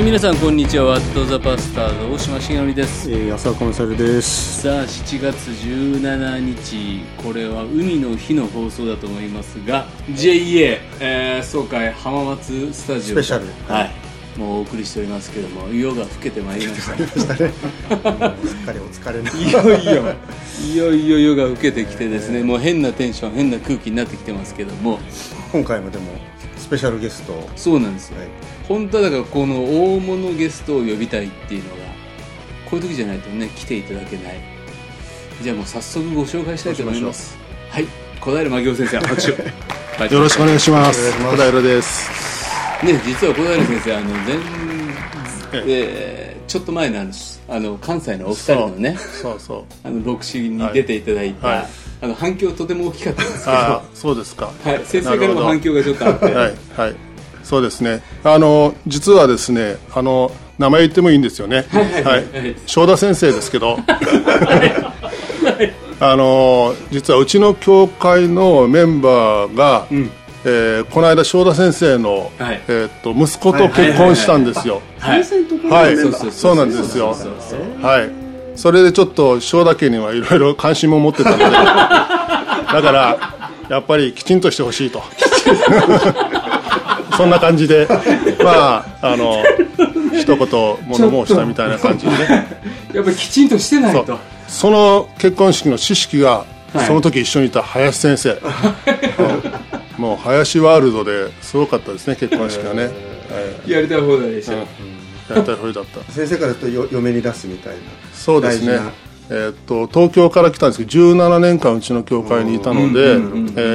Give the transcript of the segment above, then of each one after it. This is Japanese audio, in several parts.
はい皆さんこんにちは。ワットザバスターズ大島重則です。えー、安岡勝です。さあ7月17日。これは海の日の放送だと思いますが JA、えー、総会浜松スタジオスペシャル。はい。もうお送りしておりますけども夜が更けてまいりました。ね。もうすっかりお疲れの。いよいよ。いよいよ夜が更けてきてですねもう変なテンション変な空気になってきてますけども。今回もでもスペシャルゲストを。そうなんですよ。はい本当はだからこの大物ゲストを呼びたいっていうのがこういう時じゃないとね来ていただけないじゃあもう早速ご紹介したいと思いますはい小平真行先生拍手 はいよろしくお願いします。小平です。ね実は小平先生あの前、えーちょっと前なんですあの関西のお二人のねそうそう。あの牧師に出ていただいた、はいはいあの反響とても大きかったんですけどそうですか。はい、先生からも反響がちょっとあって、はい、はい。そうですね。あの、実はですね、あの、名前言ってもいいんですよね。はい正田先生ですけど。あの、実はうちの教会のメンバーが、えーこの間正田先生の、はいえーっと息子と結婚したんですよ。はいはい、そうなんですよ。はい。それでちょっと正田家にはいろいろ関心も持ってたので、だからやっぱりきちんとしてほしいと。そんな感じで、まああの一言物申したみたいな感じでね。やっぱりきちんとしてないとその結婚式の知識が、はいその時一緒にいた林先生。もう林ワールドですごかったですね結婚式はね。はいやりたい放題でした、やりたいふりだった。先生からとよ嫁に出すみたいな。そうですね大事な。えーっと東京から来たんですけど17年間うちの教会にいたので、え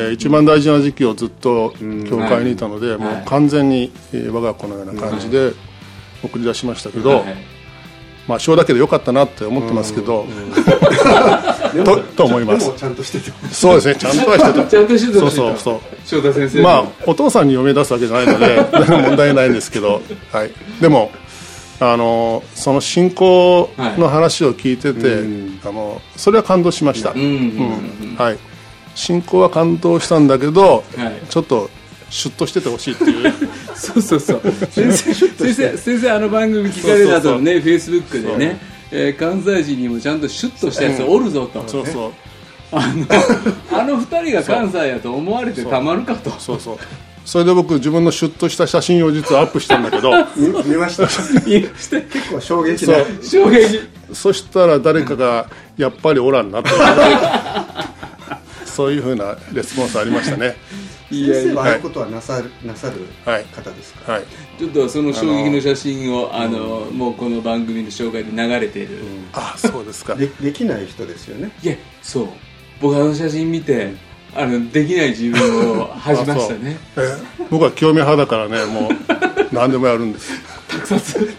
ー一番大事な時期をずっと教会にいたので、もう完全に、えー我が子のような感じで送り出しましたけど、はい。まあ小だけでよかったなって思ってますけど、とと思います。でもちゃんとしてて。そうですねちゃんとはしてた。ちゃんとしてたそうそうそう。翔太先生まあお父さんに嫁出すわけじゃないので 問題ないんですけど、はい、でもあのその信仰の話を聞いてて、あのそれは感動しました、うん。うん。うんはい、信仰は感動したんだけど、はい。ちょっとシュッとしててほしいっていう。そうそうそう。先生 先生先生あの番組聞かれた後のねフェイスブックでね、えー関西人にもちゃんとシュッとしたやつおるぞと、そうそう。あのあの二人が関西やと思われてたまるかと。そうそうそれで僕自分のシュッとした写真を実はアップしたんだけど。見 見ました。結構衝撃なそう。衝撃。そしたら誰かがやっぱりおらんなってそういうふうなレスポンスありましたね。いやいやああいうことはなさるなさるはい。方ですか？はい。ちょっとその衝撃の写真をあの、もうこの番組の紹介で流れている、あそうですか。でできない人ですよね。いやそう。僕あの写真見てあのできない自分を恥じましたね。え僕は清め派だからねもう 何でもやるんです。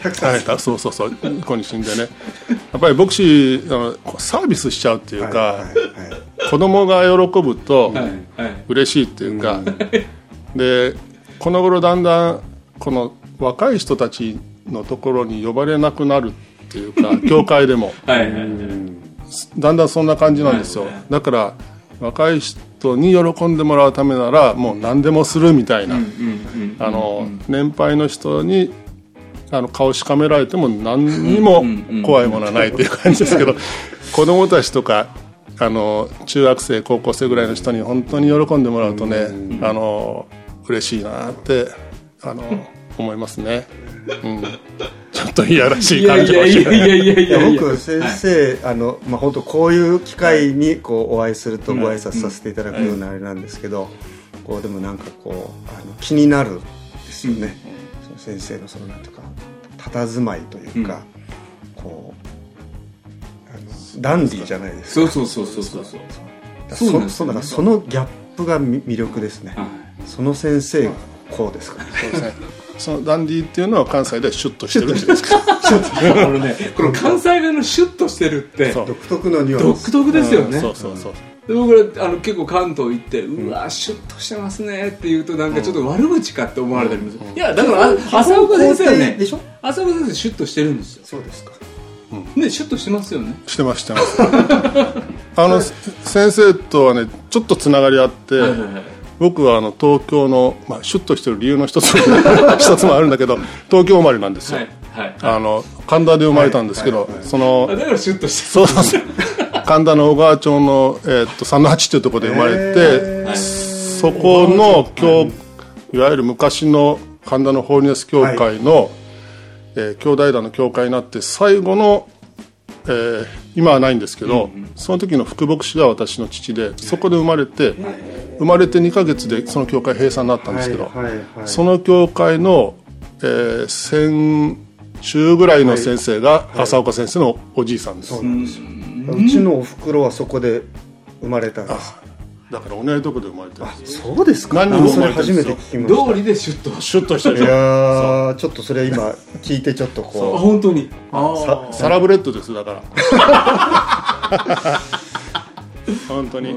たくさん。はい、たそうそうそう子に死んでね。やっぱり牧師あのサービスしちゃうっていうか、はいはいはい。子供が喜ぶとはいはい。嬉しいっていうか、でこの頃だんだんこの若い人たちのところに呼ばれなくなるっていうか教会でも。はいはいはい。だんだんそんな感じなんですよ。はいはい。だから若い人に喜んでもらうためならもう何でもするみたいな、あの年配の人にあの顔しかめられても何にも怖いものはないっていう感じですけど 子供たちとかあの中学生高校生ぐらいの人に本当に喜んでもらうとねあの嬉しいなってあの思いますね、うん、ちょっといやらしい感じかもしやいやれない。いやいやいいややいや。僕先生、あのまあ本当こういう機会にこうお会いするとご挨拶させていただくようなあれなんですけど、こうでもなんかこうあの気になるですよね、その先生のそのなんていうか佇まいというか、こうあのダンディーじゃないですか。そうそうそうそうそうそう。だそうだからそのギャップがみ魅力ですね、はい。その先生がこうですかねそのダンディっていうのは関西でシュッとしてるっていうんですか？あのねこの関西弁のシュッとしてるって独特のニュアン独ス特ですよね。そうそうそう。で僕らあの結構関東行って、うわシュッとしてますねって言うとなんかちょっと悪口かって思われたりもする、いやだからあ浅岡先生はねでしょ？浅岡先生シュッとしてるんですよ。そうですか。ねシュッとしてますよね。してますしてますあの先生とはねちょっとつながりあって、はいはいはい僕はあの東京の、まあ、シュッとしてる理由の一つ 一つもあるんだけど東京生まれなんですよ、はいはい。あの神田で生まれたんですけど、そのあだからシュッとしてそう神田の小川町の、えーっと三の八っていうところで生まれて、そこの教、い。わゆる昔の神田のホーリネス教会の、えー兄弟団の教会になって最後の、えー今はないんですけど、その時の副牧師が私の父でそこで生まれて、生まれて2ヶ月でその教会閉鎖になったんですけど、はいはいはい。その教会の、えー先週ぐらいの先生が浅岡先生のおじいさんです、うちのおふくろはそこで生まれたんですだから同じとこで生まれてる。そうですか？何人もあそれ初め生まれてるんですよ。て聞きました。通りでシュッと。シュッとしてる。いやーちょっとそれ今聞いてちょっとあこ本当に。さサラブレッドですだから。本当に、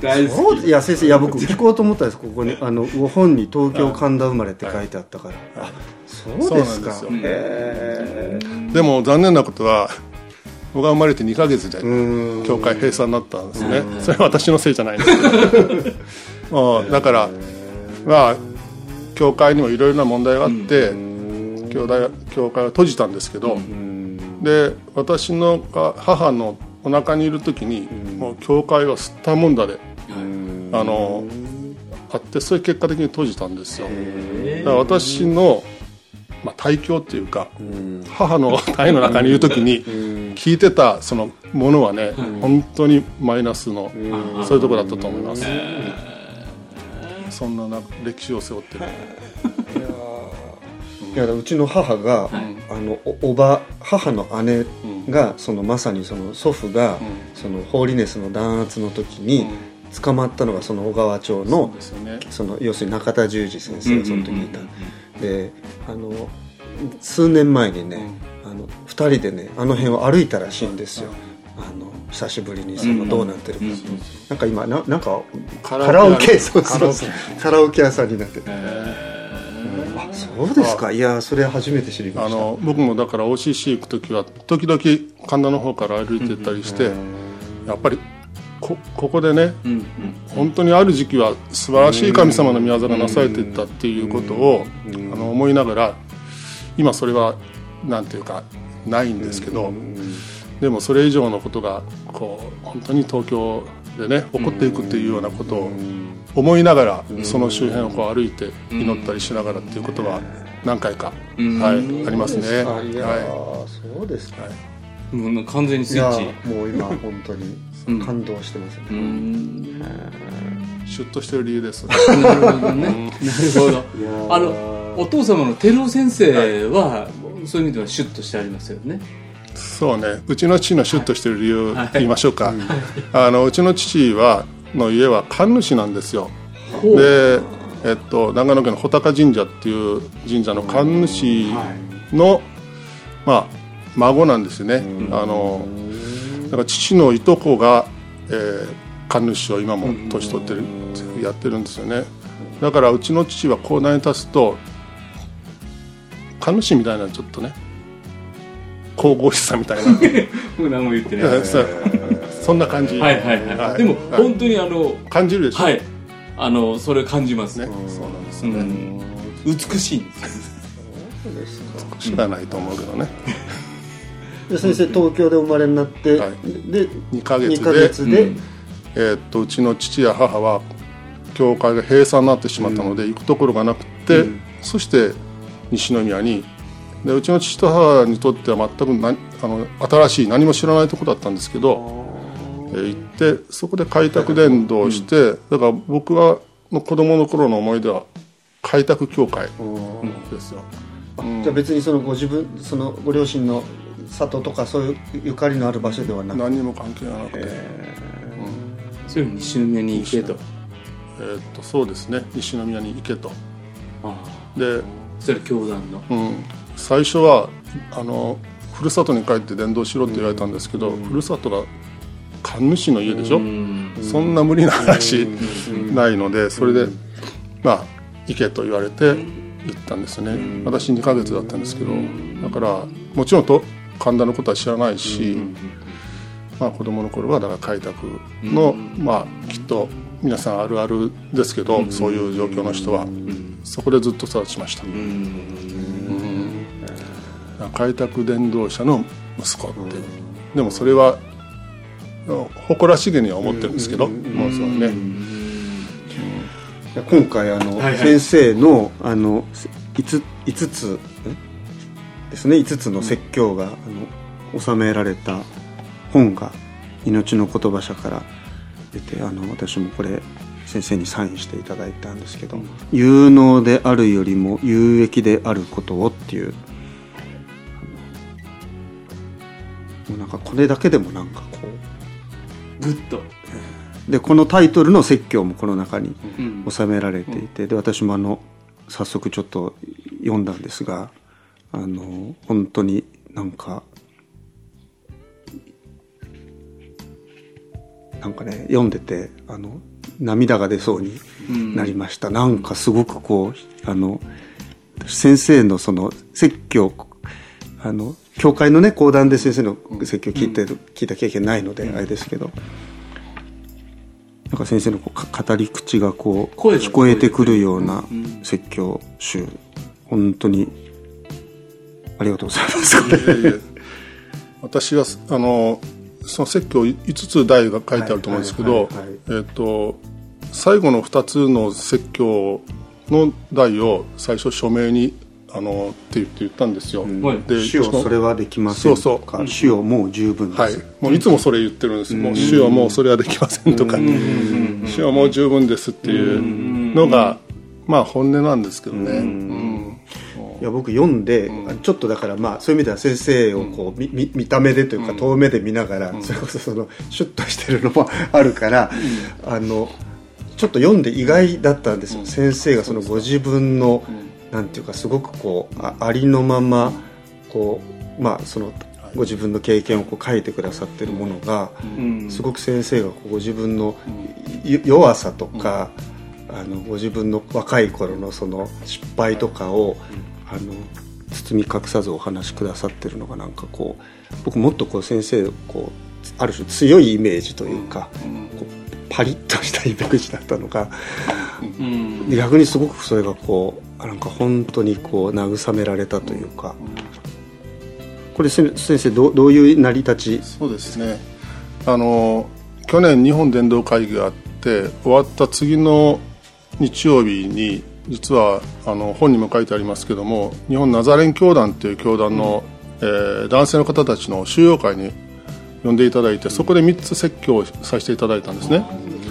大好うそういや先生いや僕聞こうと思ったんです。ここにあのご本に東京神田生まれって書いてあったから。あそうですか。ですよ。へー。でも残念なことは僕が生まれて2ヶ月で教会閉鎖になったんですね。それは私のせいじゃないんです。け どだからまあ教会にもいろいろな問題があって教会教会は閉じたんですけどで私のが母のお腹にいる時にもう教会は吸ったもんだであのあってそういう結果的に閉じたんですよ。だから私の、まあ、体教っていうか母の 体の中にいる時に聞いてたそのものはね本当にマイナスのそういうところだったと思います。そんなな歴史を背負ってる。いやうちの母が、あのおおば母の姉が、そのまさにその祖父が、そのホーリネスの弾圧の時に、捕まったのがその小川町のその要するに中田十二先生がその時にいた、であの数年前にね、あの2人でねあの辺を歩いたらしいんですよ、あの久しぶりにそのどうなってるか、なんか今ななんかカカララオケそうそうそう。カラオケ。屋さんになってて、あそうですか。いやそれ初めて知りました。あの僕もだから OCC 行く時は時々神田の方から歩いてったりして、やっぱりこここでね、本当にある時期は素晴らしい神様の御業がなされていったっていうことを、あの思いながら今それはなんていうかないんですけど、でもそれ以上のことがこう本当に東京でね起こっていくっていうようなことを思いながらその周辺をこう歩いて祈ったりしながらっていうことは何回か、はい、ありますね。あいそうですか、もう完全にスイッチ。もう今本当に感動してますね、うん。い、シュッとしてる理由です。なるほどねなるほどあのお父様の照夫先生は、そういう意味ではシュッとしてありますよね。そうね。うちの父のシュッとしてる理由はい言いましょうか、あのうちの父はの家は神主なんですよ。で、えっと、長野県の穂高神社っていう神社の神主の、まあ、孫なんですよね、あのだから父のいとこが、えー神主を今も年取ってるやってるんですよね。だからうちの父は講談に立つと神主みたいなちょっとね神々しさみたいな。もう何も言ってない。そんな感じ、はいはいはい、はい。でも、はい。本当にあの感じるでしょ、はい。あのそれ感じます。ね。ね、そうなんですね、うん、美しいんですよ。そうですか知らないと思うけどねで先生東京で生まれになって、はい。で2ヶ月で2ヶ月で、うん。えーっとうちの父や母は教会が閉鎖になってしまったので、行くところがなくて、そして西宮に。でうちの父と母にとっては全くなあの新しい何も知らないところだったんですけど、えー行ってそこで開拓伝道して、だから僕はの子供の頃の思い出は開拓教会ですよ、じゃあ別にそのご自分そのご両親の里とかそういうゆかりのある場所ではなく何にも関係がなくて、それ西宮に行けと。えーっとそうですね。西宮に行けと。あで、あそれ教団の。うん、最初はあのふるさとに帰って伝道しろって言われたんですけど、ふるさとが神主の家でしょ、うん。そんな無理な話ないのでそれでまあ行けと言われて行ったんですね。私2ヶ月だったんですけど。だからもちろんと神田のことは知らないしまあ、子供の頃はだから開拓の、まあ、きっと皆さんあるあるですけど、そういう状況の人は、そこでずっと育ちました、開拓伝道者の息子って。でもそれは誇らしげには思ってるんですけど、もうそうね、今回あの、はいはい、先生のあの 5, 5つですね。5つの説教が、あの収められた本が「命の言葉社」から出てあの私もこれ先生にサインしていただいたんですけど「有能であるよりも有益であることを」っていうもうなんかこれだけでもなんかこうグッと。でこのタイトルの説教もこの中に収められていて、で私もあの早速ちょっと読んだんですがあの本当になんかなんかね読んでてあの涙が出そうになりました、うん、なんかすごくこうあの先生のその説教あの教会のね講談で先生の説教聞いてる、うん、聞いた経験ないのであれですけど、なんか先生のこう語り口がこう聞こえてくる。ような説教集。本当にありがとうございます。私はあのその説教5つ題が書いてあると思うんですけど、えっ、と最後の2つの説教の題を最初署名にあのって言って言ったんですよ、うん、で主よそれはできませんそうそう。主よもう十分です、はい、もういつもそれ言ってるんです、もう主よもうそれはできませんとか、主よもう十分ですっていうのが、まあ本音なんですけどね、うん。いや僕読んで、うん、ちょっとだからまあそういう意味では先生をこう、うん、見見た目でというか遠目で見ながら、うん、それこそそのシュッとしてるのも あるから、あのちょっと読んで意外だったんですよ、先生がそのご自分の、なんていうかすごくこうあありのままこうまあそのご自分の経験をこう書いてくださってるものが、すごく先生がご自分の弱さとか、あのご自分の若い頃のその失敗とかを、あの包み隠さずお話しくださってるのがなんかこう僕もっとこう先生こうある種強いイメージというか、こうパリッとしたイメージだったのが、逆にすごくそれがこうなんか本当にこう慰められたというか、これ先生どどういう成り立ち？そうですね。あの去年日本伝道会議があって終わった次の日曜日に実はあの本にも書いてありますけども日本ナザレン教団という教団の、うん、えー、男性の方たちの収容会に呼んでいただいてそこで3つ説教をさせていただいたんですね。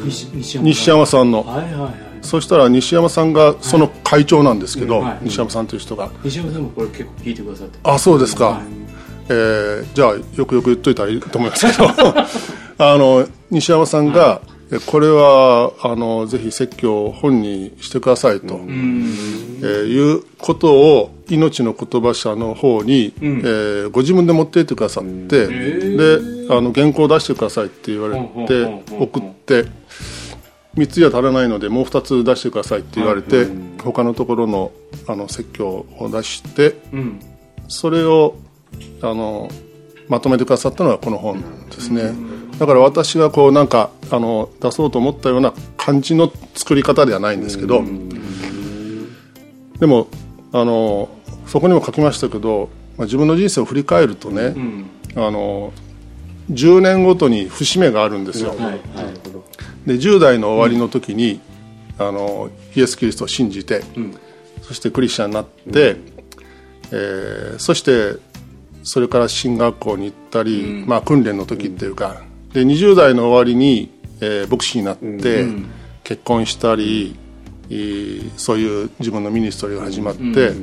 西山さん。の、はいはいはい、そしたら西山さんがその会長なんですけど、はい、西山さんという人が。西山さんもこれ結構聞いてくださって。あそうですか、はい、えー、じゃあよくよく言っといたらいいと思いますけど。あの西山さんが、はいこれはあのぜひ説教を本にしてくださいと、えー、いうことを命の言葉社の方に、うん、えー、ご自分で持っていってくださって、であの原稿を出してくださいって言われて送って3つじゃ足らないのでもう2つ出してくださいって言われて、他のところのあの説教を出して、うん、それをあのまとめてくださったのがこの本ですね。だから私がこうなんかあの出そうと思ったような感じの作り方ではないんですけどでもあのそこにも書きましたけど、まあ、自分の人生を振り返るとね、うん、あの10年ごとに節目があるんですよ。はいはい、で10代の終わりの時に、うん、あのイエス・キリストを信じて、うん、そしてクリスチャンになって、えー、そしてそれから進学校に行ったり、まあ、訓練の時っていうか、で20代の終わりに、えー、牧師になって、結婚したり、そういう自分のミニストリーが始まって、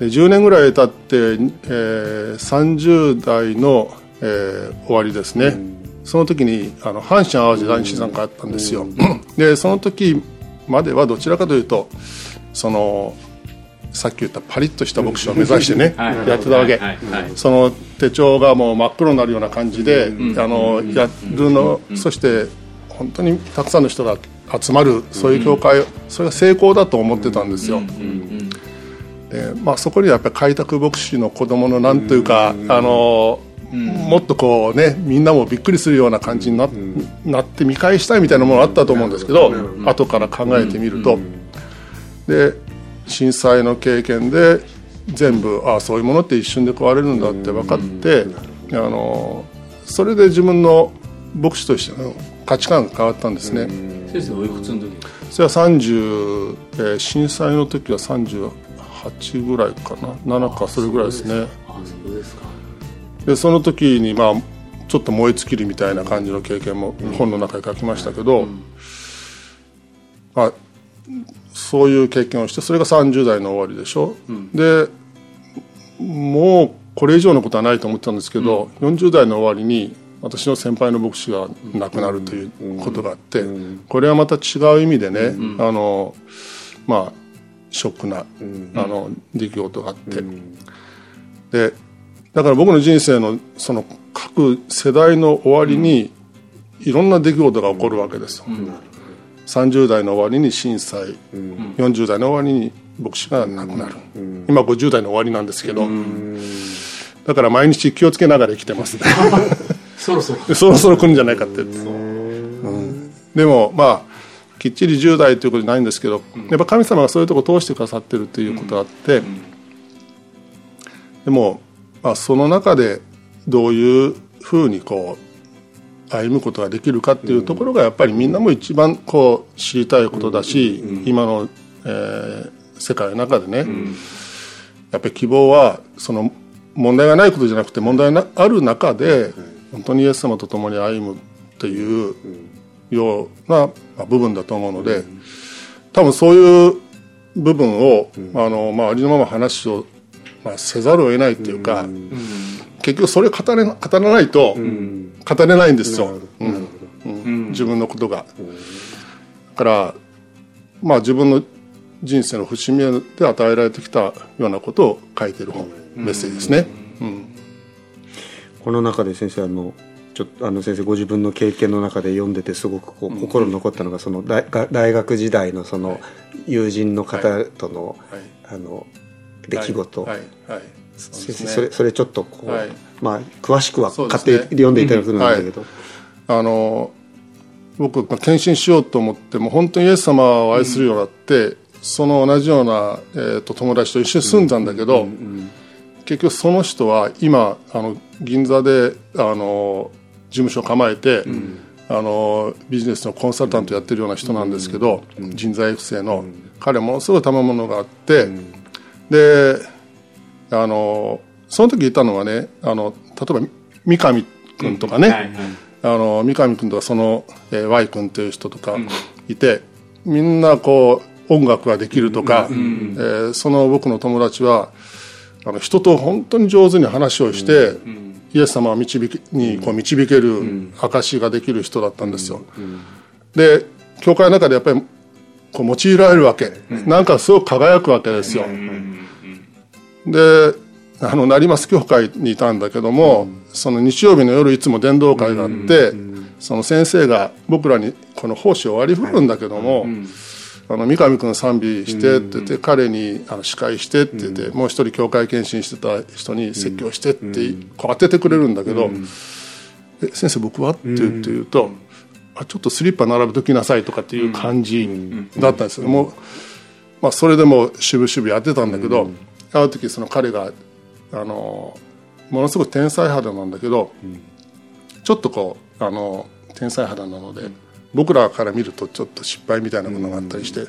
で10年ぐらい経って、えー、30代の、えー、終わりですね、その時にあの阪神・淡路大震災があったんですよ、でその時まではどちらかというとそのさっき言ったパリッとした牧師を目指してね、やってたわけ、その手帳がもう真っ黒になるような感じで、あのやるの、そして本当にたくさんの人が集まるそういう教会、それが成功だと思ってたんですよ、でまあ、そこにはやっぱり開拓牧師の子供のなんというか、あのもっとこうねみんなもびっくりするような感じにな,、なって見返したいみたいなものあったと思うんですけど、後から考えてみると、で震災の経験で全部ああそういうものって一瞬で壊れるんだって分かって、あのそれで自分の牧師としての価値観が変わったんですね。先生おいくつの時？それは30、えー、震災の時は38ぐらいかな。7かそれぐらいですね。あそうですか。でその時にまあちょっと燃え尽きるみたいな感じの経験も本の中で書きましたけど、まあ、そういう経験をしてそれが30代の終わりでしょ、うん、でもうこれ以上のことはないと思ってたんですけど、うん、40代の終わりに私の先輩の牧師が亡くなるということがあって、これはまた違う意味でね、あのまあショックな、あの出来事があって、でだから僕の人生のその各世代の終わりにいろんな出来事が起こるわけですよ、うん、30代の終わりに震災、うん、40代の終わりに牧師が亡くなる、うん、今50代の終わりなんですけど、だから毎日気をつけながら生きてますね。そろそろ。そろそろ来るんじゃないかって、うん、でもまあきっちり10代ということじゃないんですけど、やっぱ神様がそういうとこ通してくださってるということがあって、でも、まあ、その中でどういうふうにこう歩むことができるかっていうところがやっぱりみんなも一番こう知りたいことだし、今の、えー、世界の中でね、やっぱり希望はその問題がないことじゃなくて問題がある中で、本当にイエス様と共に歩むっていうような部分だと思うので多分そういう部分を、あのまあ、ありのまま話を、まあ、せざるを得ないっていうか、結局それ語れ語らないと語れないんですよ、うん。自分のことが。だからまあ自分の人生の節目で与えられてきたようなことを書いてる本、メッセージですね。うん。この中で先生あのちょっとあの先生ご自分の経験の中で読んでてすごくこう心に残ったのがその大大学時代のその友人の方との,、あの出来事、先生それそれちょっとこう、まあ詳しくは買って読んでいただくん。だけど、あの僕献身しようと思っても本当にイエス様を愛するようになって、その同じような、えー、と友達と一緒に住んだんだけど、結局その人は今あの銀座であの事務所構えて、うん、あのビジネスのコンサルタントやってるような人なんですけど、うん、人材育成の、うん、彼ものすごい賜物があって、であのその時いたのはねあの例えば三上君とかね、はいはい、あの三上君とかその、えー、Y 君という人とかいて、みんなこう音楽ができるとか、えー、その僕の友達はあの人と本当に上手に話をして、イエス様を導きにこう導ける証ができる人だったんですよ。で教会の中でやっぱりこう用いられるわけ、なんかすごく輝くわけですよ。であの成増教会にいたんだけども、その日曜日の夜いつも伝道会があって、その先生が僕らにこの奉仕を割り振るんだけども、あの三上君賛美してって言って、彼にあの司会してって言って、もう一人教会献身してた人に説教してってこう当ててくれるんだけど「え先生僕は?」って言って言うと「あちょっとスリッパ並べときなさい」とかっていう感じだったんですよ。もうまあ、それでも渋々やってたんだけど、ある時その彼があのものすごく天才肌なんだけど、ちょっとこうあの天才肌なので。僕らから見るとちょっと失敗みたいなものがあったりして、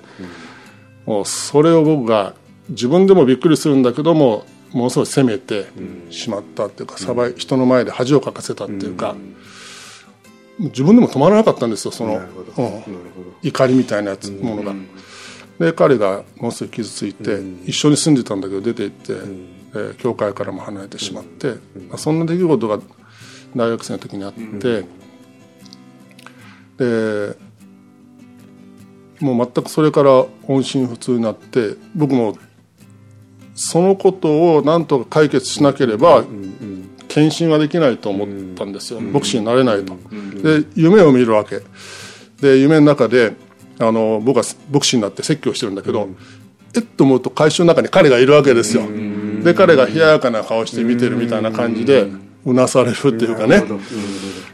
もうそれを僕が自分でもびっくりするんだけどもものすごい責めてしまったっていうか、さばい人の前で恥をかかせたっていうか、自分でも止まらなかったんですよその、怒りみたいなやつ、ものが。で彼がものすごい傷ついて、一緒に住んでたんだけど出て行って、えー、教会からも離れてしまって、そんな出来事が大学生の時にあって。でもう全くそれから音信不通になって僕もそのことをなんとか解決しなければ献身はできないと思ったんですよ。牧師になれないと。で夢を見るわけ。で夢の中であの僕は牧師になって説教してるんだけどえっと思うと会社の中に彼がいるわけですよ。で彼が冷ややかな顔して見てるみたいな感じでうなされるっていうかね。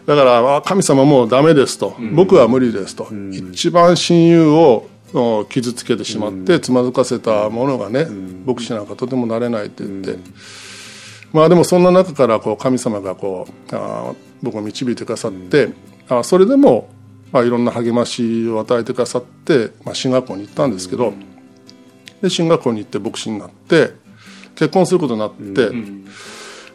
だから神様もうダメですと、僕は無理ですと、一番親友を傷つけてしまってつまずかせたものがね、牧師なんかとてもなれないって言って、まあでもそんな中からこう神様がこうあ僕を導いてくださって、あそれでも、まあ、いろんな励ましを与えてくださって、まあ、進学校に行ったんですけど、で進学校に行って牧師になって結婚することになって、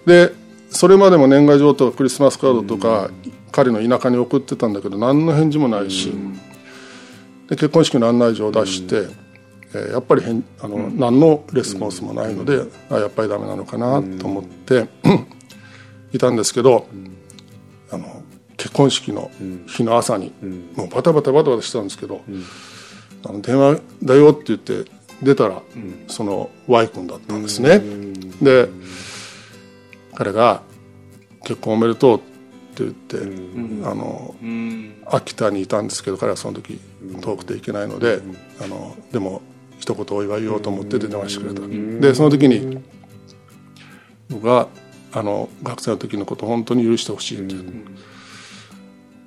でそれまでも年賀状とかクリスマスカードとか、彼の田舎に送ってたんだけど何の返事もないし、で結婚式の案内状を出して、えー、やっぱりあの、何のレスポンスもないので、あやっぱりダメなのかなと思って、いたんですけど、結婚式の日の朝に、もうバタバタバタバタしてたんですけど、あの電話だよって言って出たら、その Y 君だったんですね。で彼が「結婚おめでとう」って言って、あの秋田にいたんですけど彼はその時遠くて行けないので、あのでも一言お祝い言おうと思って電話してくれた。でその時に僕があの学生の時のこと本当に許してほしいって、うん、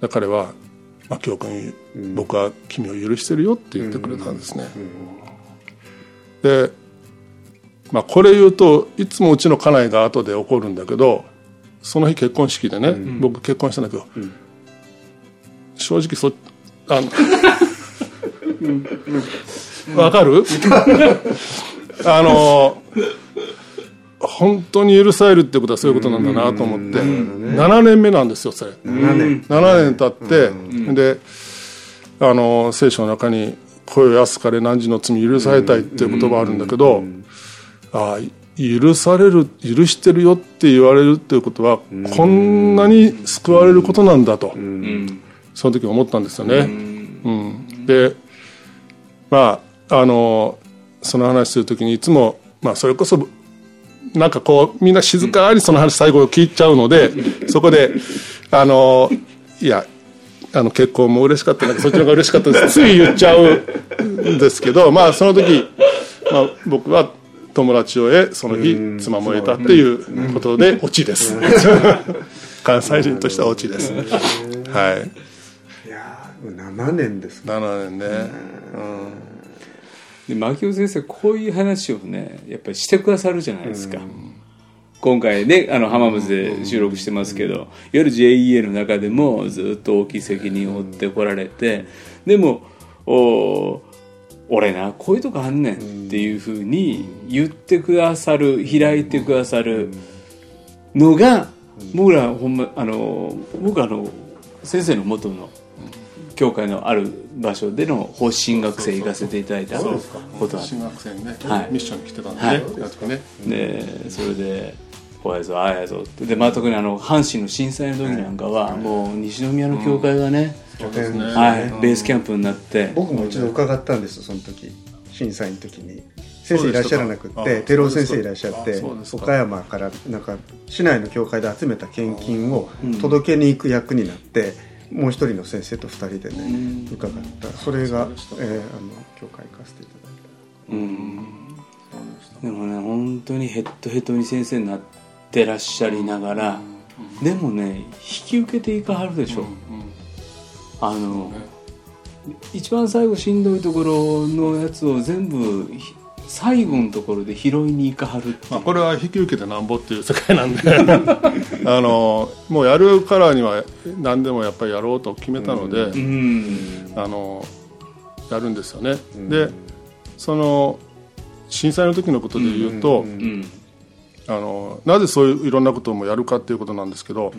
彼は「牧雄君僕は君を許してるよ」って言ってくれたんですね。で、まあ、これ言うといつもうちの家内が後で怒るんだけどその日結婚式でね、僕結婚したんだけど、正直そあの わかる？あの本当に許されるってことはそういうことなんだなと思って。7年目なんですよそれ。7年 ,7 年経ってであの聖書の中に「声を安かれ何時の罪許されたい」っていう言葉あるんだけどああ許される許してるよって言われるっていうことはこんなに救われることなんだと。その時思ったんですよね。うん、でまああのその話する時にいつも、まあ、それこそなんかこうみんな静かにその話最後聞いちゃうのでそこであのいやあの結婚も嬉しかったなそっちの方が嬉しかったです。つい言っちゃうんですけどまあその時、まあ、僕は友達を得その日妻も得たっていうことでオチです。関西人としてはオチです。はい。いや7年です7年ね。うんで牧雄先生こういう話をねやっぱりしてくださるじゃないですか、うん、今回ねあの浜松で収録してますけど、いわゆる JEA の中でもずっと大きい責任を負ってこられてでもお俺なこういうとこあんねんっていうふうに言ってくださる開いてくださるのが僕らほんまあの僕あの先生の元の教会のある場所での方針学生行かせていただいたことは進学生にね、はい、ミッションに来てたんでね,、はい、でそれでこうやぞああやぞって。でまあ特にあの阪神の震災の時なんかは、もう西宮の教会がね、はい、ベースキャンプになって。僕も一度伺ったんですその時震災の時に。先生いらっしゃらなくて寺尾先生いらっしゃって岡山からなんか市内の教会で集めた献金を届けに行く役になって、もう一人の先生と二人でね伺った。それが、えー、あの教会行かせていただいた。うん。でもね本当にヘッドヘッドに先生になってらっしゃりながら、でもね引き受けていかはるでしょ、うあの、一番最後しんどいところのやつを全部最後のところで拾いに行かはるまあ、これは引き受けてなんぼっていう世界なんで。あのもうやるからには何でもやっぱりやろうと決めたので、うん、あのやるんですよね、うん、でその震災の時のことで言うと、うん、あのなぜそういういろんなこともやるかっていうことなんですけど、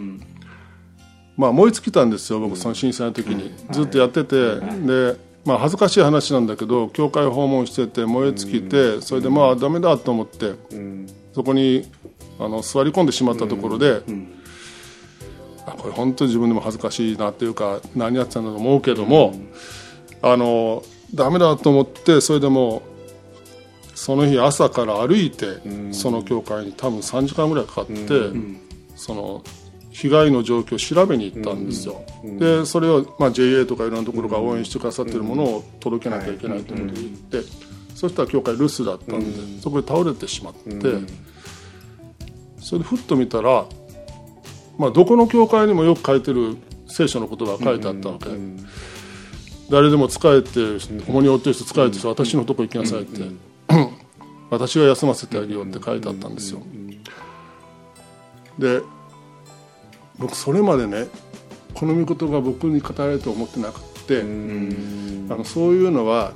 まあ燃え尽きたんですよ僕その震災の時に、ずっとやってて、でまあ、恥ずかしい話なんだけど教会訪問してて燃え尽きてそれでまあダメだと思ってそこにあの座り込んでしまったところであこれ本当に自分でも恥ずかしいなっていうか何やってたんだと思うけどもあのダメだと思ってそれでもその日朝から歩いてその教会に多分3時間ぐらいかかってその被害の状況を調べに行ったんですよ、うん。うん、でそれを、まあ、JA とかいろんなところが応援してくださってるものを届けなきゃいけないということで言って、そしたら教会留守だったんで、そこで倒れてしまって、それでふっと見たらまあ、どこの教会にもよく書いてる聖書の言葉が書いてあったわけ、誰でも疲れて重荷を負ってる人疲れてる人私のとこ行きなさいって、私が休ませてあげようって書いてあったんですよ、で僕それまでねこの御言が僕に語られると思ってなくて、あのそういうのは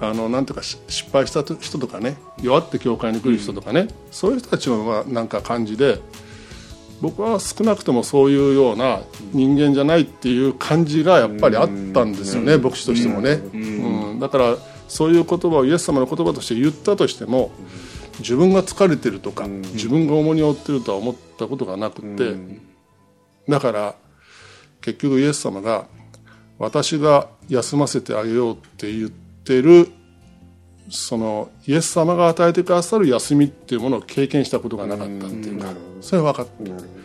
あのなんていうかし失敗した人とかね弱って教会に来る人とかね、そういう人たちのまあなんか感じで僕は少なくともそういうような人間じゃないっていう感じがやっぱりあったんですよね、牧師としてもね、うん。だからそういう言葉をイエス様の言葉として言ったとしても自分が疲れてるとか、自分が重荷を負ってるとは思ったことがなくて、だから結局イエス様が私が休ませてあげようって言ってるそのイエス様が与えてくださる休みっていうものを経験したことがなかったっていうかそれは分かった。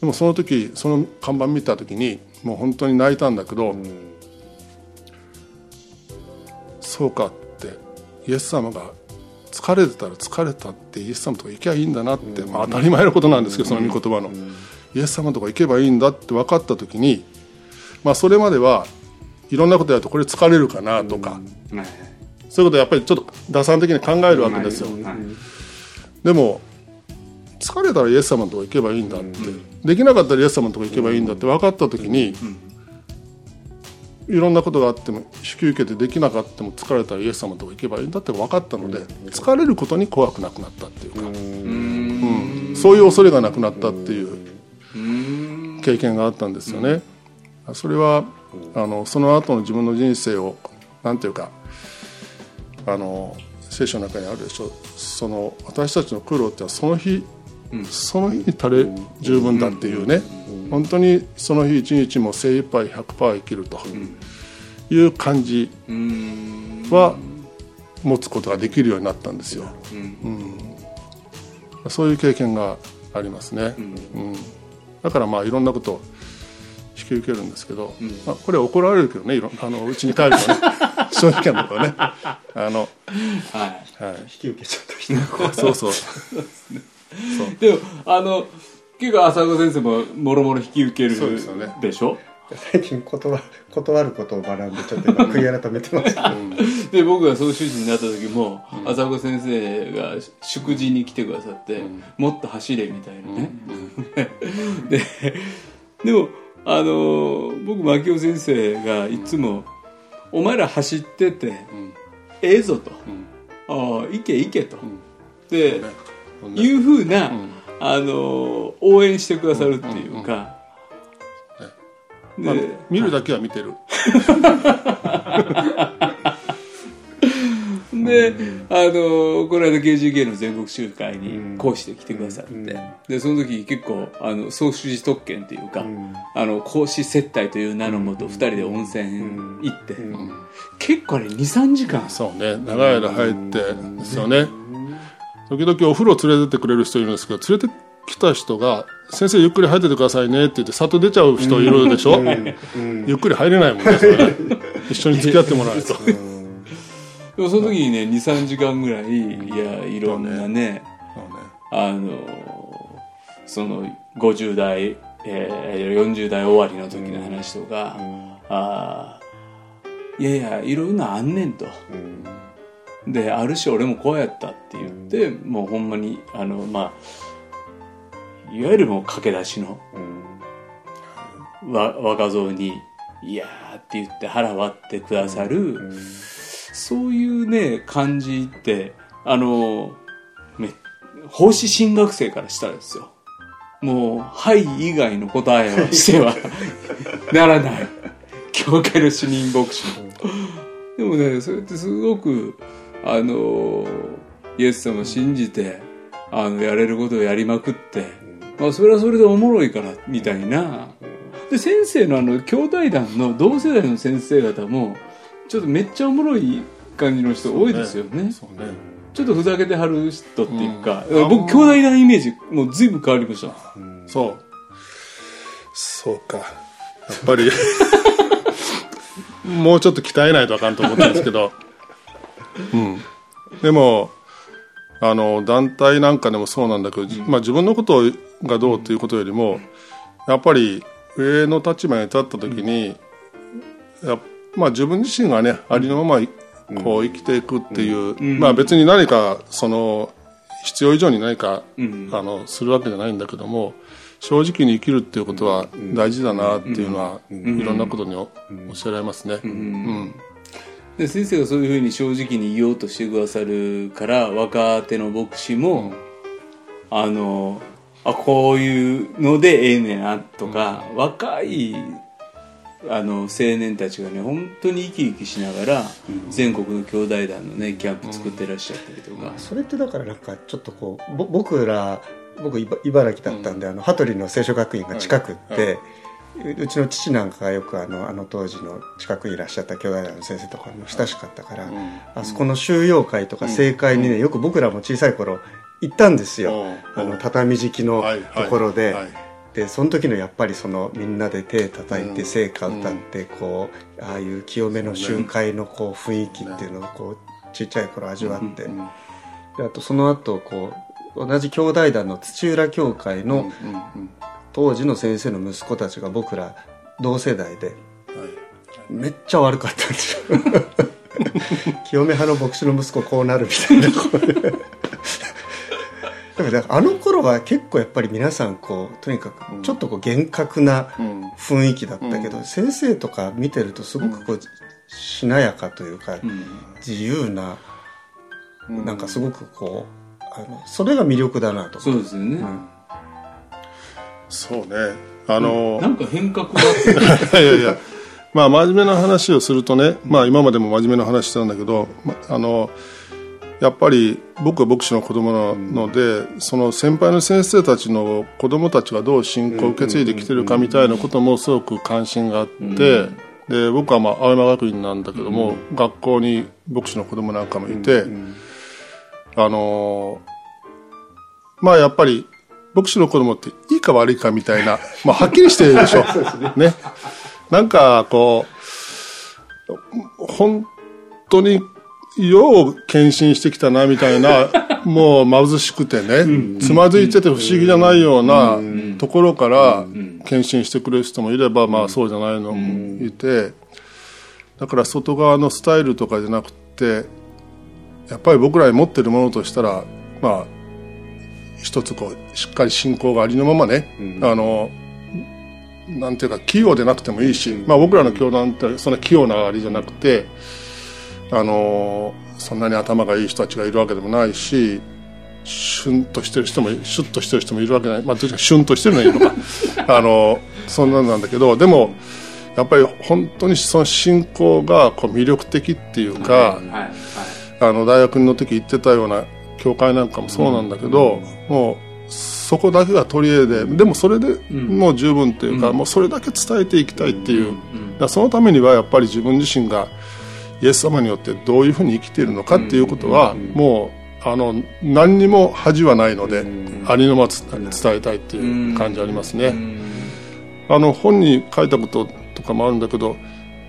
でもその時その看板見た時にもう本当に泣いたんだけど、そうかってイエス様が疲れてたら疲れたってイエス様とか行けばいいんだなって、まあ、当たり前のことなんですけどその御言葉の、イエス様とか行けばいいんだって分かった時に、まあ、それまではいろんなことやるとこれ疲れるかなとか、そういうことをやっぱりちょっと打算的に考えるわけですよ、でも疲れたらイエス様のとこ行けばいいんだって、できなかったらイエス様のとこ行けばいいんだって分かった時に、いろんなことがあっても引き受けてできなかったも疲れたらイエス様のとこ行けばいいんだって分かったので疲れることに怖くなくなったっていうか、うん、そういう恐れがなくなったっていう経験があったんですよね。それはあのその後の自分の人生をなんていうかあの聖書の中にあるでしょ。その私たちの苦労ってはその日、その日に足れ十分だっていうね、本当にその日一日も精一杯100%生きるという感じは持つことができるようになったんですよ、うん。そういう経験がありますね、うんだからまあいろんなことを引き受けるんですけど、まあ、これ怒られるけどねいろあのうちに帰るとね。正直なところね。あの、はい。はい、引き受けちゃった人そうそう。でもあの結構浅子先生ももろもろ引き受けるそうですよね。でしょ最近断断ることを学んでちょっと今悔い改めてます。で僕が総主事になった時も、浅子先生が祝辞に来てくださって、もっと走れみたいなね、ででもあの僕牧雄先生がいつも「お前ら走ってて、ええぞ」と「ああ行け行け」と、で、いうふうな、あの応援してくださるっていうか、まあ、見るだけは見てる で、あのこの間 KGK の全国集会に講師で来てくださって、でその時結構あの総主事特権というか、あの講師接待という名のもと2人で温泉行って、結構ね23時間。そうね。長い間入ってですよね。時々お風呂連れてってくれる人いるんですけど連れてきた人が「先生ゆっくり入っててくださいね」って言って里出ちゃう人いるでしょ、ゆっくり入れないもんねそれね。一緒に付き合ってもらわないとでもその時にね23時間ぐらいいやいろんなねあのその50代、えー、40代終わりの時の話とか、あいやいやいろんなあんねんと。であるし俺もこうやったって言って、もうほんまにあのまあいわゆるもう駆け出しの、わ若造に「いやー」って言って腹割ってくださる、そういうね感じってあのめ奉仕進学生からしたらですよ。もう「はい」以外の答えをしては ならない。教会の主任牧師でもねそれってすごくあのイエス様を信じてあのやれることをやりまくって、まあ、それはそれでおもろいからみたいな。で先生のあの兄弟団の同世代の先生方もちょっとめっちゃおもろい感じの人多いですよね。そうね。ちょっとふざけてはる人っていうか、うん。僕兄弟団イメージもう随分変わりました。そう。そうか。やっぱり。もうちょっと鍛えないとあかんと思ってるんですけど。うん。でもあの団体なんかでもそうなんだけど、まあ、自分のことがどうということよりもやっぱり上の立場に立った時に、やまあ、自分自身がねありのままこう生きていくっていう、まあ別に何かその必要以上に何か、あのするわけじゃないんだけども正直に生きるっていうことは大事だなっていうのは、いろんなことにおおっしゃられますね。うん。で先生がそういうふうに正直に言おうとしてくださるから若手の牧師も、あのあこういうのでええねんなとか、若いあの青年たちがね本当に生き生きしながら、全国の兄弟団のねキャンプ作ってらっしゃったりとか、それってだからなんかちょっとこうぼ僕ら僕茨城だったんで、あの羽鳥の聖書学院が近くって、ううちの父なんかがよくあのあの当時の近くにいらっしゃった兄弟団の先生とかも親しかったから、あそこの収容会とか正会にね、よく僕らも小さい頃行ったんですよ、うん。あの畳敷きのところで。その時のやっぱりそのみんなで手叩いて聖歌歌ってこうああいう清めの集会のこう雰囲気っていうのをこうちっちゃい頃味わって。であとその後こう同じ兄弟団の土浦教会の当時の先生の息子たちが僕ら同世代でめっちゃ悪かったんですよ。清め派の牧師の息子こうなるみたいなだからあの頃は結構やっぱり皆さんこうとにかくちょっとこう厳格なうん。雰囲気だったけど、先生とか見てるとすごくこうしなやかというか、自由な、なんかすごくこうあのそれが魅力だなと。そうですよね、そうね。あの、なんか変革が。あっていやいや。いやまあ真面目な話をするとね、まあ今までも真面目な話してたんだけど、まあのやっぱり僕は牧師の子供なので、その先輩の先生たちの子供たちがどう信仰を受け継いできてるかみたいなこともすごく関心があって、で僕はまあ青山学院なんだけども、学校に牧師の子供なんかもいて、あのまあやっぱり牧師の子供っていいか悪いかみたいな、まあはっきりしてるでしょ。ね。なんかこう、本当によう献身してきたなみたいな、もう貧しくてね、つまずいてて不思議じゃないようなところから献身してくれる人もいれば、まあそうじゃないのもいて、だから外側のスタイルとかじゃなくて、やっぱり僕らに持ってるものとしたら、まあ、一つこう、しっかり信仰がありのままね、あの、なんていうか、器用でなくてもいいし、まあ僕らの教団ってそんな器用なあれじゃなくて、あの、そんなに頭がいい人たちがいるわけでもないし、シュンとしてる人も、シュッとしてる人もいるわけない。まあ、どっちかシュンとしてるのはいいのか。あの、そんなんなんだけど、でも、やっぱり本当にその信仰がこう魅力的っていうか、はいはいあの大学の時行ってたような教会なんかもそうなんだけど、もうそこだけが取り柄ででもそれでもう十分っていうか、もうそれだけ伝えていきたいっていう、だからそのためにはやっぱり自分自身がイエス様によってどういうふうに生きているのかっていうことは、もうあの何にも恥はないので、ありのまま伝えたいっていう感じありますね。あの本に書いたこととかもあるんだけど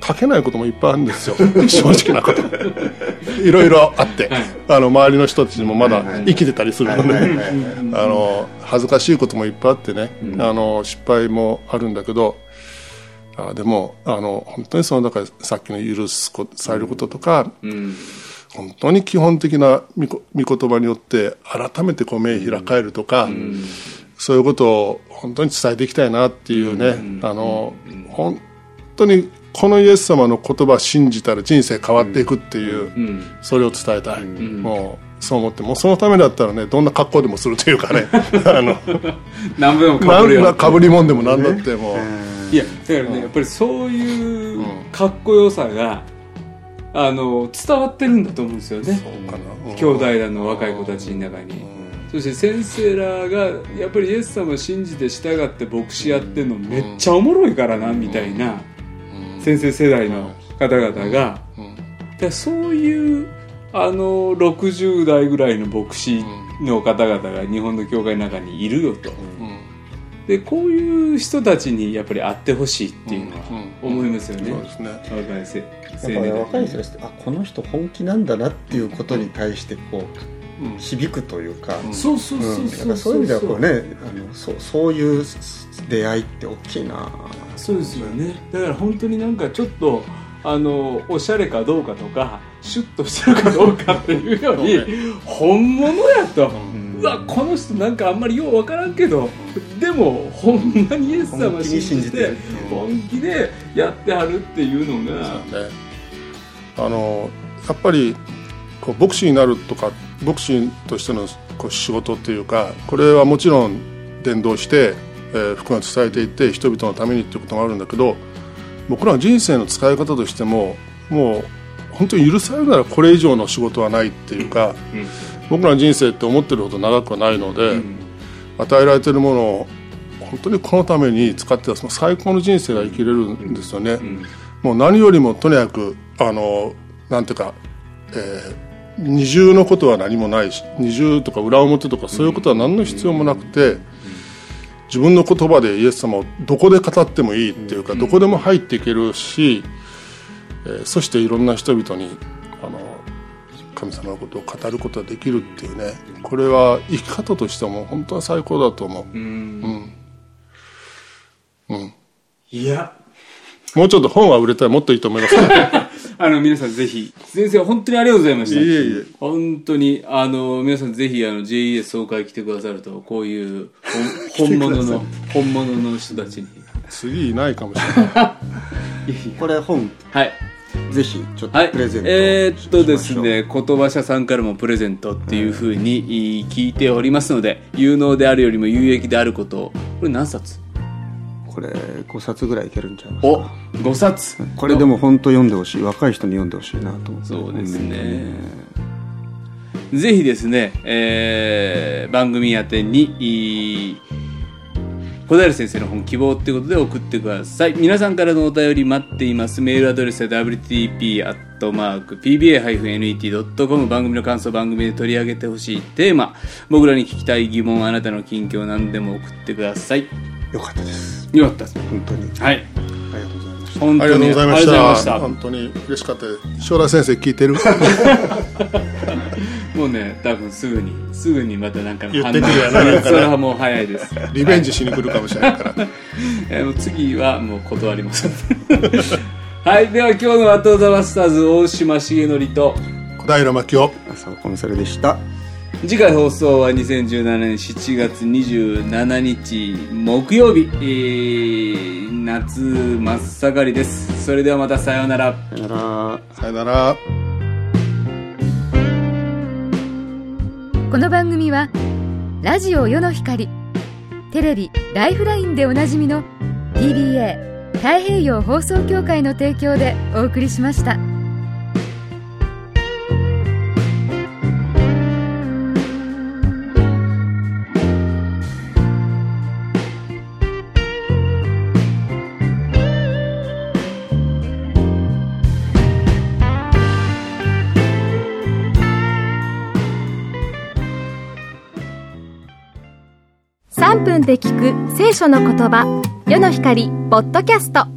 書けないこともいっぱいあるんですよ。正直なこと。いろいろあって、あの周りの人たちもまだ生きてたりするので、あの恥ずかしいこともいっぱいあってね、あの失敗もあるんだけどあでもあの本当にそのだからさっきの許すこされることとか、本当に基本的な御こ御言葉によって改めてこう目開かれるとか、そういうことを本当に伝えていきたいなっていうね、あの本当にこのイエス様の言葉を信じたら人生変わっていくっていう、それを伝えたい、もうそう思ってもうそのためだったらねどんな格好でもするというかね あの何分もかな。ぶるかぶりもんでも何だってもう、いやだからねやっぱりそういうかっこよさがあの伝わってるんだと思うんですよね。そうかな、うん兄弟団の若い子たちの中に。そして先生らがやっぱりイエス様を信じて従って牧師やってんのめっちゃおもろいからなみたいな先生世代の方々が。でそういうあの60代ぐらいの牧師の方々が日本の教会の中にいるよと。でこういう人たちにやっぱり会ってほしいっていうのは思いますよね。そうですね。若い人たちってあこの人本気なんだなっていうことに対してこう響くというか、そうそうそううん、だからそういう意味ではこうねあのそうそういう出会いって大きいな。そうですよね。だから本当になんかちょっとあのおしゃれかどうかとかシュッとしてるかどうかっていうより本物やと、うわこの人なんかあんまりよう分からんけど。でもほんまにイエス様信じて本気でやってはるっていうのが。ね。あのやっぱりこう牧師になるとか牧師としてのこう仕事っていうかこれはもちろん伝道して、えー福音を伝えていって人々のためにっていうこともあるんだけど僕らの人生の使い方としてももう本当に許されるならこれ以上の仕事はないっていうか、僕らの人生って思ってるほど長くはないので、与えられてるものを本当にこのために使ってその最高の人生が生きれるんですよね。もう何よりもとにかくあのなんていうか、えー二重のことは何もないし二重とか裏表とかそういうことは何の必要もなくて、自分の言葉でイエス様をどこで語ってもいいっていうか、どこでも入っていけるし、えーそしていろんな人々にあの神様のことを語ることができるっていうねこれは生き方としても本当は最高だと思う、うん。うん。いや。もうちょっと本は売れたらもっといいと思います。ね あの皆さんぜひ先生本当にありがとうございました。いえいえ。本当にあの皆さんぜひあの JES 総会来てくださるとこういう本 本物の本物の人たちに。次いないかもしれない。これ本。はいぜひちょっはいとプレゼントえーっとですね言葉社さんからもプレゼントっていうふうに聞いておりますので有能であるよりも有益であることを。これ何冊？これ5冊ぐらいいけるんちゃいますおか5冊。これでも本当読んでほしい。若い人に読んでほしいなと思って。そうですね。ぜひですね、えー番組宛てにいい小平先生の本希望ってことで送ってください。皆さんからのお便り待っています。メールアドレスは wtp.pba-net.com 番組の感想番組で取り上げてほしいテーマ。僕らに聞きたい疑問あなたの近況何でも送ってください。よかったです。よかったです本当に。はいありがとうございました。本当にありがとうございました。した本当に嬉しかったです。将来先生聞いてる？もうね多分すぐにすぐにまたなんかの言ってくるやなそれはもう早いです。リベンジしに来るかもしれないから。えーもう次はもう断ります。はいでは今日の「ワトザバスターズ」大島重則と小平真紀夫。朝コンサルでした次回放送は2017年7月27日木曜日、えー夏真っ盛りです。それではまたさようなら。さよなら。さよなら。この番組はラジオ世の光テレビ「ライフライン」でおなじみの TBA 太平洋放送協会の提供でお送りしました。で聞く聖書の言葉世の光ポッドキャスト。